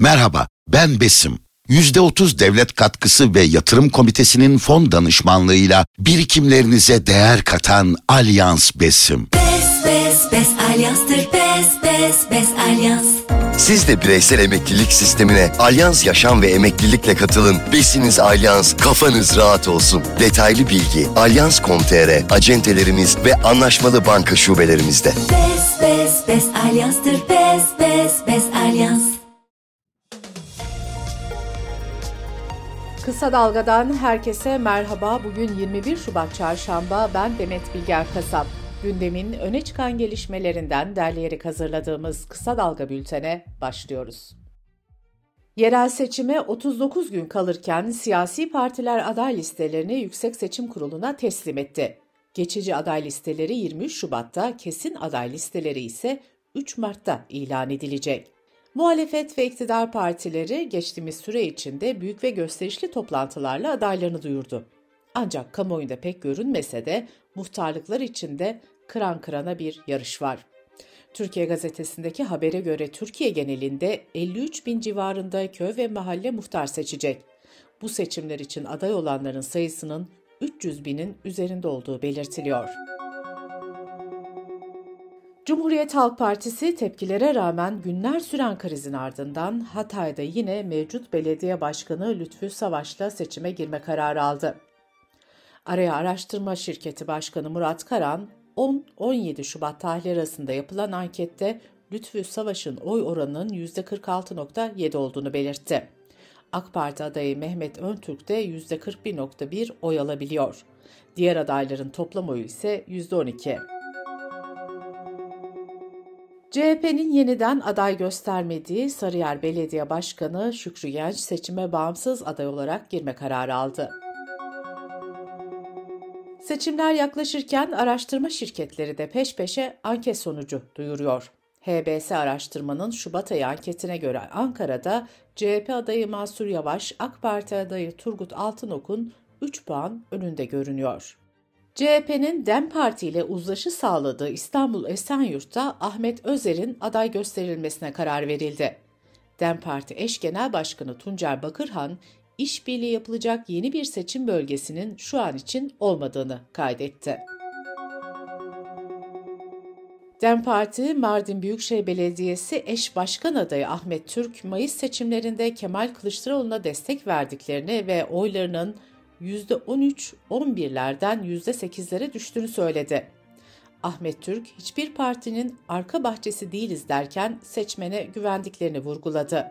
Merhaba, ben Besim. %30 devlet katkısı ve yatırım komitesinin fon danışmanlığıyla birikimlerinize değer katan Alyans Besim. Bes bes bes alyanstır bes bes bes alyans. Siz de bireysel emeklilik sistemine Alyans Yaşam ve Emeklilikle katılın. Besiniz Alyans, kafanız rahat olsun. Detaylı bilgi alyans.com.tr, acentelerimiz ve anlaşmalı banka şubelerimizde. Bes bes bes alyanstır bes bes bes alyans. Kısa Dalga'dan herkese merhaba. Bugün 21 Şubat Çarşamba. Ben Demet Bilger Kasap. Gündemin öne çıkan gelişmelerinden derleyerek hazırladığımız Kısa Dalga bültene başlıyoruz. Yerel seçime 39 gün kalırken siyasi partiler aday listelerini Yüksek Seçim Kurulu'na teslim etti. Geçici aday listeleri 23 Şubat'ta, kesin aday listeleri ise 3 Mart'ta ilan edilecek. Muhalefet ve iktidar partileri geçtiğimiz süre içinde büyük ve gösterişli toplantılarla adaylarını duyurdu. Ancak kamuoyunda pek görünmese de muhtarlıklar içinde kıran kırana bir yarış var. Türkiye gazetesindeki habere göre Türkiye genelinde 53 bin civarında köy ve mahalle muhtar seçecek. Bu seçimler için aday olanların sayısının 300 binin üzerinde olduğu belirtiliyor. Cumhuriyet Halk Partisi tepkilere rağmen günler süren krizin ardından Hatay'da yine mevcut belediye başkanı Lütfü Savaş'la seçime girme kararı aldı. Araya Araştırma Şirketi Başkanı Murat Karan, 10-17 Şubat tarihleri arasında yapılan ankette Lütfü Savaş'ın oy oranının %46.7 olduğunu belirtti. AK Parti adayı Mehmet Öntürk de %41.1 oy alabiliyor. Diğer adayların toplam oyu ise %12. CHP'nin yeniden aday göstermediği Sarıyer Belediye Başkanı Şükrü Genç seçime bağımsız aday olarak girme kararı aldı. Seçimler yaklaşırken araştırma şirketleri de peş peşe anket sonucu duyuruyor. HBS araştırmanın Şubat ayı anketine göre Ankara'da CHP adayı Mansur Yavaş, AK Parti adayı Turgut Altınok'un 3 puan önünde görünüyor. CHP'nin DEM Parti ile uzlaşı sağladığı İstanbul Esenyurt'ta Ahmet Özer'in aday gösterilmesine karar verildi. DEM Parti eş genel başkanı Tuncer Bakırhan, işbirliği yapılacak yeni bir seçim bölgesinin şu an için olmadığını kaydetti. DEM Parti, Mardin Büyükşehir Belediyesi eş başkan adayı Ahmet Türk, Mayıs seçimlerinde Kemal Kılıçdaroğlu'na destek verdiklerini ve oylarının %13-11'lerden %8'lere düştüğünü söyledi. Ahmet Türk, hiçbir partinin arka bahçesi değiliz derken seçmene güvendiklerini vurguladı.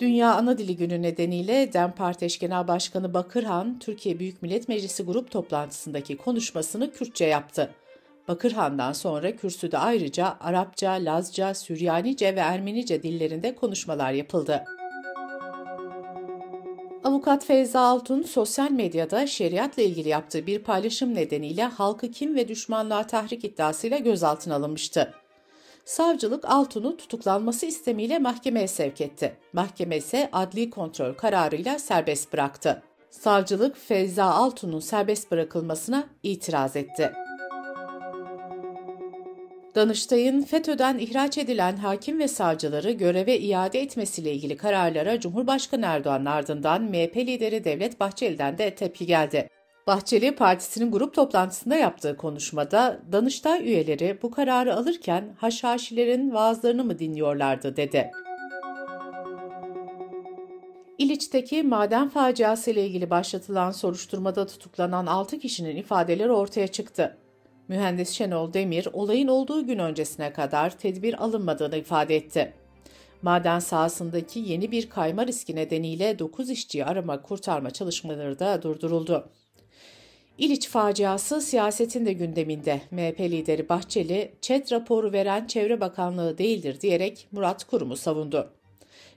Dünya Ana Dili Günü nedeniyle DEM Parti Eş Genel Başkanı Bakırhan, Türkiye Büyük Millet Meclisi grup toplantısındaki konuşmasını Kürtçe yaptı. Bakırhan'dan sonra kürsüde ayrıca Arapça, Lazca, Süryanice ve Ermenice dillerinde konuşmalar yapıldı. Avukat Feyza Altun sosyal medyada şeriatla ilgili yaptığı bir paylaşım nedeniyle halkı kim ve düşmanlığa tahrik iddiasıyla gözaltına alınmıştı. Savcılık Altun'u tutuklanması istemiyle mahkemeye sevk etti. Mahkeme ise adli kontrol kararıyla serbest bıraktı. Savcılık Feyza Altun'un serbest bırakılmasına itiraz etti. Danıştay'ın FETÖ'den ihraç edilen hakim ve savcıları göreve iade etmesiyle ilgili kararlara Cumhurbaşkanı Erdoğan'ın ardından MHP lideri Devlet Bahçeli'den de tepki geldi. Bahçeli partisinin grup toplantısında yaptığı konuşmada Danıştay üyeleri bu kararı alırken haşhaşilerin vaazlarını mı dinliyorlardı dedi. İliç'teki maden faciası ile ilgili başlatılan soruşturmada tutuklanan 6 kişinin ifadeleri ortaya çıktı. Mühendis Şenol Demir, olayın olduğu gün öncesine kadar tedbir alınmadığını ifade etti. Maden sahasındaki yeni bir kayma riski nedeniyle 9 işçiyi arama kurtarma çalışmaları da durduruldu. İliç faciası siyasetin de gündeminde. MHP lideri Bahçeli, ÇED raporu veren Çevre Bakanlığı değildir diyerek Murat Kurum'u savundu.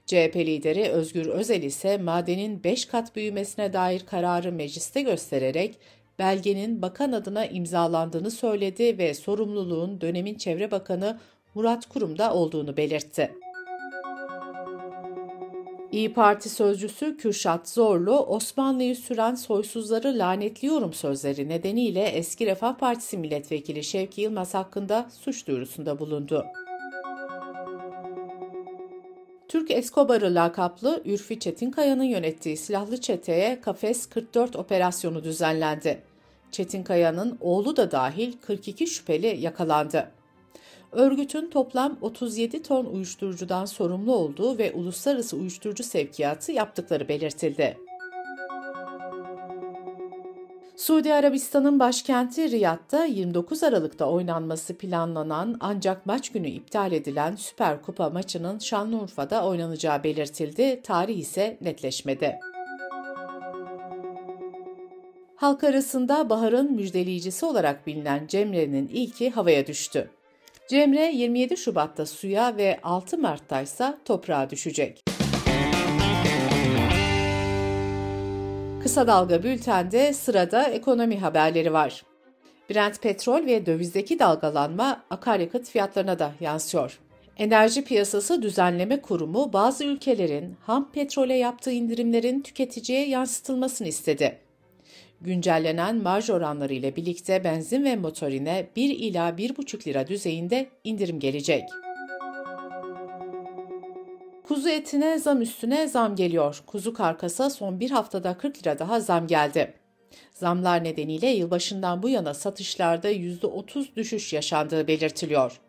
CHP lideri Özgür Özel ise madenin 5 kat büyümesine dair kararı mecliste göstererek belgenin bakan adına imzalandığını söyledi ve sorumluluğun dönemin Çevre Bakanı Murat Kurum'da olduğunu belirtti. İyi Parti sözcüsü Kürşat Zorlu, Osmanlı'yı süren soysuzları lanetliyorum sözleri nedeniyle eski Refah Partisi milletvekili Şevki Yılmaz hakkında suç duyurusunda bulundu. Türk Escobar'ı lakaplı Ürfi Çetinkaya'nın yönettiği silahlı çeteye Kafes 44 operasyonu düzenlendi. Çetinkaya'nın oğlu da dahil 42 şüpheli yakalandı. Örgütün toplam 37 ton uyuşturucudan sorumlu olduğu ve uluslararası uyuşturucu sevkiyatı yaptıkları belirtildi. Suudi Arabistan'ın başkenti Riyad'da 29 Aralık'ta oynanması planlanan ancak maç günü iptal edilen Süper Kupa maçının Şanlıurfa'da oynanacağı belirtildi, tarih ise netleşmedi. Halk arasında baharın müjdeleyicisi olarak bilinen Cemre'nin ilki havaya düştü. Cemre 27 Şubat'ta suya ve 6 Mart'ta ise toprağa düşecek. Kısa Dalga Bülten'de sırada ekonomi haberleri var. Brent petrol ve dövizdeki dalgalanma akaryakıt fiyatlarına da yansıyor. Enerji Piyasası Düzenleme Kurumu bazı ülkelerin ham petrole yaptığı indirimlerin tüketiciye yansıtılmasını istedi. Güncellenen marj oranları ile birlikte benzin ve motorine 1 ila 1,5 lira düzeyinde indirim gelecek. Kuzu etine zam üstüne zam geliyor. Kuzu karkasa son bir haftada 40 lira daha zam geldi. Zamlar nedeniyle yılbaşından bu yana satışlarda %30 düşüş yaşandığı belirtiliyor.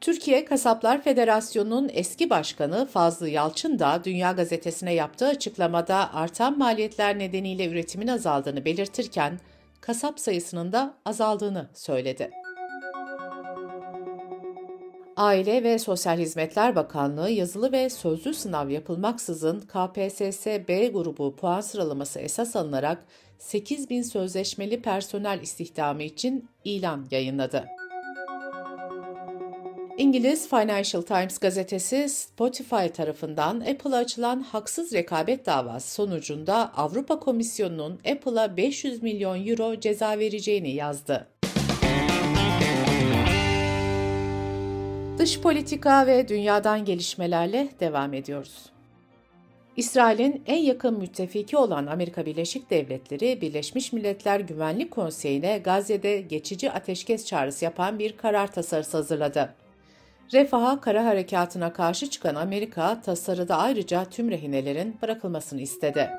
Türkiye Kasaplar Federasyonu'nun eski başkanı Fazlı Yalçın da Dünya Gazetesi'ne yaptığı açıklamada artan maliyetler nedeniyle üretimin azaldığını belirtirken kasap sayısının da azaldığını söyledi. Aile ve Sosyal Hizmetler Bakanlığı yazılı ve sözlü sınav yapılmaksızın KPSS B grubu puan sıralaması esas alınarak 8 bin sözleşmeli personel istihdamı için ilan yayınladı. İngiliz Financial Times gazetesi Spotify tarafından Apple'a açılan haksız rekabet davası sonucunda Avrupa Komisyonu'nun Apple'a 500 milyon euro ceza vereceğini yazdı. Dış politika ve dünyadan gelişmelerle devam ediyoruz. İsrail'in en yakın müttefiki olan Amerika Birleşik Devletleri, Birleşmiş Milletler Güvenlik Konseyi'ne Gazze'de geçici ateşkes çağrısı yapan bir karar tasarısı hazırladı. Refaha kara harekatına karşı çıkan Amerika, tasarıda ayrıca tüm rehinelerin bırakılmasını istedi.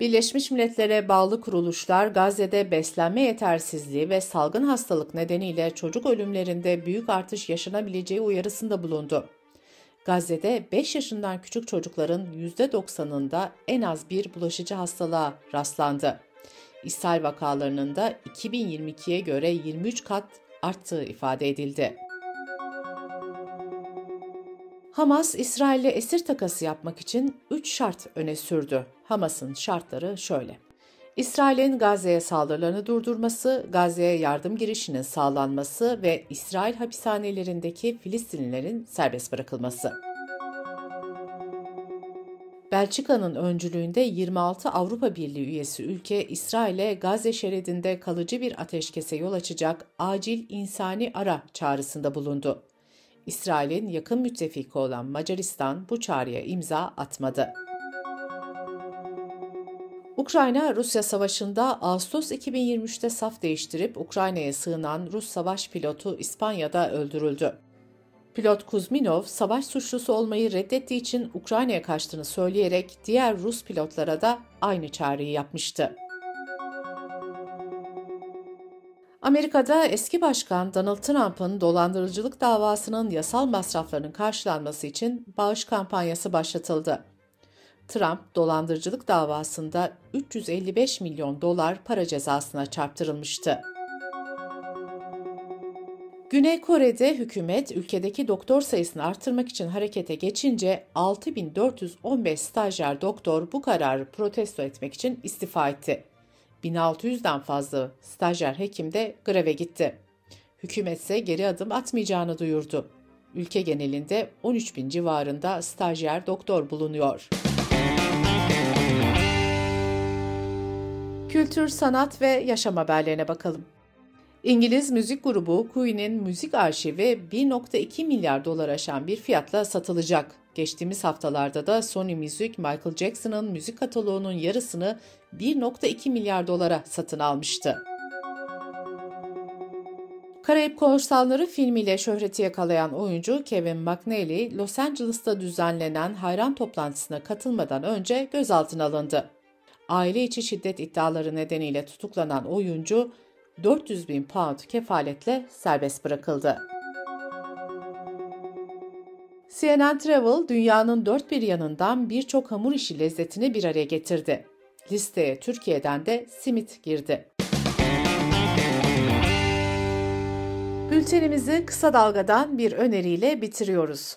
Birleşmiş Milletler'e bağlı kuruluşlar Gazze'de beslenme yetersizliği ve salgın hastalık nedeniyle çocuk ölümlerinde büyük artış yaşanabileceği uyarısında bulundu. Gazze'de 5 yaşından küçük çocukların %90'ında en az bir bulaşıcı hastalığa rastlandı. İshal vakalarının da 2022'ye göre 23 kat arttığı ifade edildi. Hamas, İsrail'le esir takası yapmak için 3 şart öne sürdü. Hamas'ın şartları şöyle. İsrail'in Gazze'ye saldırılarını durdurması, Gazze'ye yardım girişinin sağlanması ve İsrail hapishanelerindeki Filistinlilerin serbest bırakılması. Belçika'nın öncülüğünde 26 Avrupa Birliği üyesi ülke İsrail'e Gazze şeridinde kalıcı bir ateşkese yol açacak acil insani ara çağrısında bulundu. İsrail'in yakın müttefiki olan Macaristan bu çağrıya imza atmadı. Ukrayna, Rusya Savaşı'nda Ağustos 2023'te saf değiştirip Ukrayna'ya sığınan Rus savaş pilotu İspanya'da öldürüldü. Pilot Kuzminov, savaş suçlusu olmayı reddettiği için Ukrayna'ya kaçtığını söyleyerek diğer Rus pilotlara da aynı çağrıyı yapmıştı. Amerika'da eski başkan Donald Trump'ın dolandırıcılık davasının yasal masraflarının karşılanması için bağış kampanyası başlatıldı. Trump, dolandırıcılık davasında 355 milyon dolar para cezasına çarptırılmıştı. Güney Kore'de hükümet ülkedeki doktor sayısını artırmak için harekete geçince 6415 stajyer doktor bu kararı protesto etmek için istifa etti. 1600'den fazla stajyer hekim de greve gitti. Hükümet ise geri adım atmayacağını duyurdu. Ülke genelinde 13 bin civarında stajyer doktor bulunuyor. Kültür, sanat ve yaşam haberlerine bakalım. İngiliz müzik grubu Queen'in müzik arşivi 1.2 milyar dolar aşan bir fiyatla satılacak. Geçtiğimiz haftalarda da Sony Music, Michael Jackson'ın müzik kataloğunun yarısını 1.2 milyar dolara satın almıştı. Karayip Korsanları filmiyle şöhreti yakalayan oyuncu Kevin McNally, Los Angeles'ta düzenlenen hayran toplantısına katılmadan önce gözaltına alındı. Aile içi şiddet iddiaları nedeniyle tutuklanan oyuncu, 400 bin pound kefaletle serbest bırakıldı. CNN Travel, dünyanın dört bir yanından birçok hamur işi lezzetini bir araya getirdi. Listeye Türkiye'den de simit girdi. Bültenimizi kısa dalgadan bir öneriyle bitiriyoruz.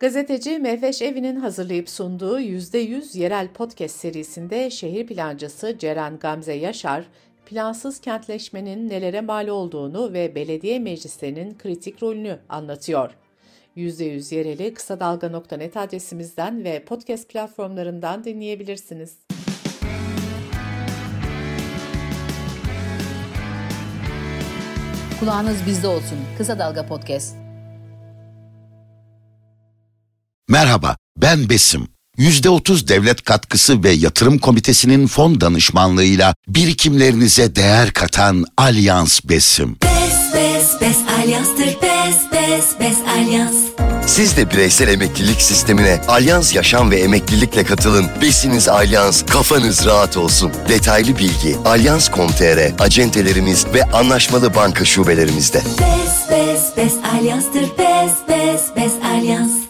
Gazeteci Mehveş Evi'nin hazırlayıp sunduğu %100 yerel podcast serisinde şehir plancısı Ceren Gamze Yaşar, plansız kentleşmenin nelere mal olduğunu ve belediye meclislerinin kritik rolünü anlatıyor. %100 yereli kısa dalga.net adresimizden ve podcast platformlarından dinleyebilirsiniz. Kulağınız bizde olsun. Kısa Dalga Podcast. Merhaba, ben Besim. %30 devlet katkısı ve yatırım komitesinin fon danışmanlığıyla birikimlerinize değer katan Alyans Besim. Bes bes bes alyanstır bes bes bes alyans. Siz de bireysel emeklilik sistemine Alyans Yaşam ve Emeklilikle katılın. Besiniz Alyans, kafanız rahat olsun. Detaylı bilgi alyans.com.tr, acentelerimiz ve anlaşmalı banka şubelerimizde. Bes bes bes alyanstır bes bes bes alyans.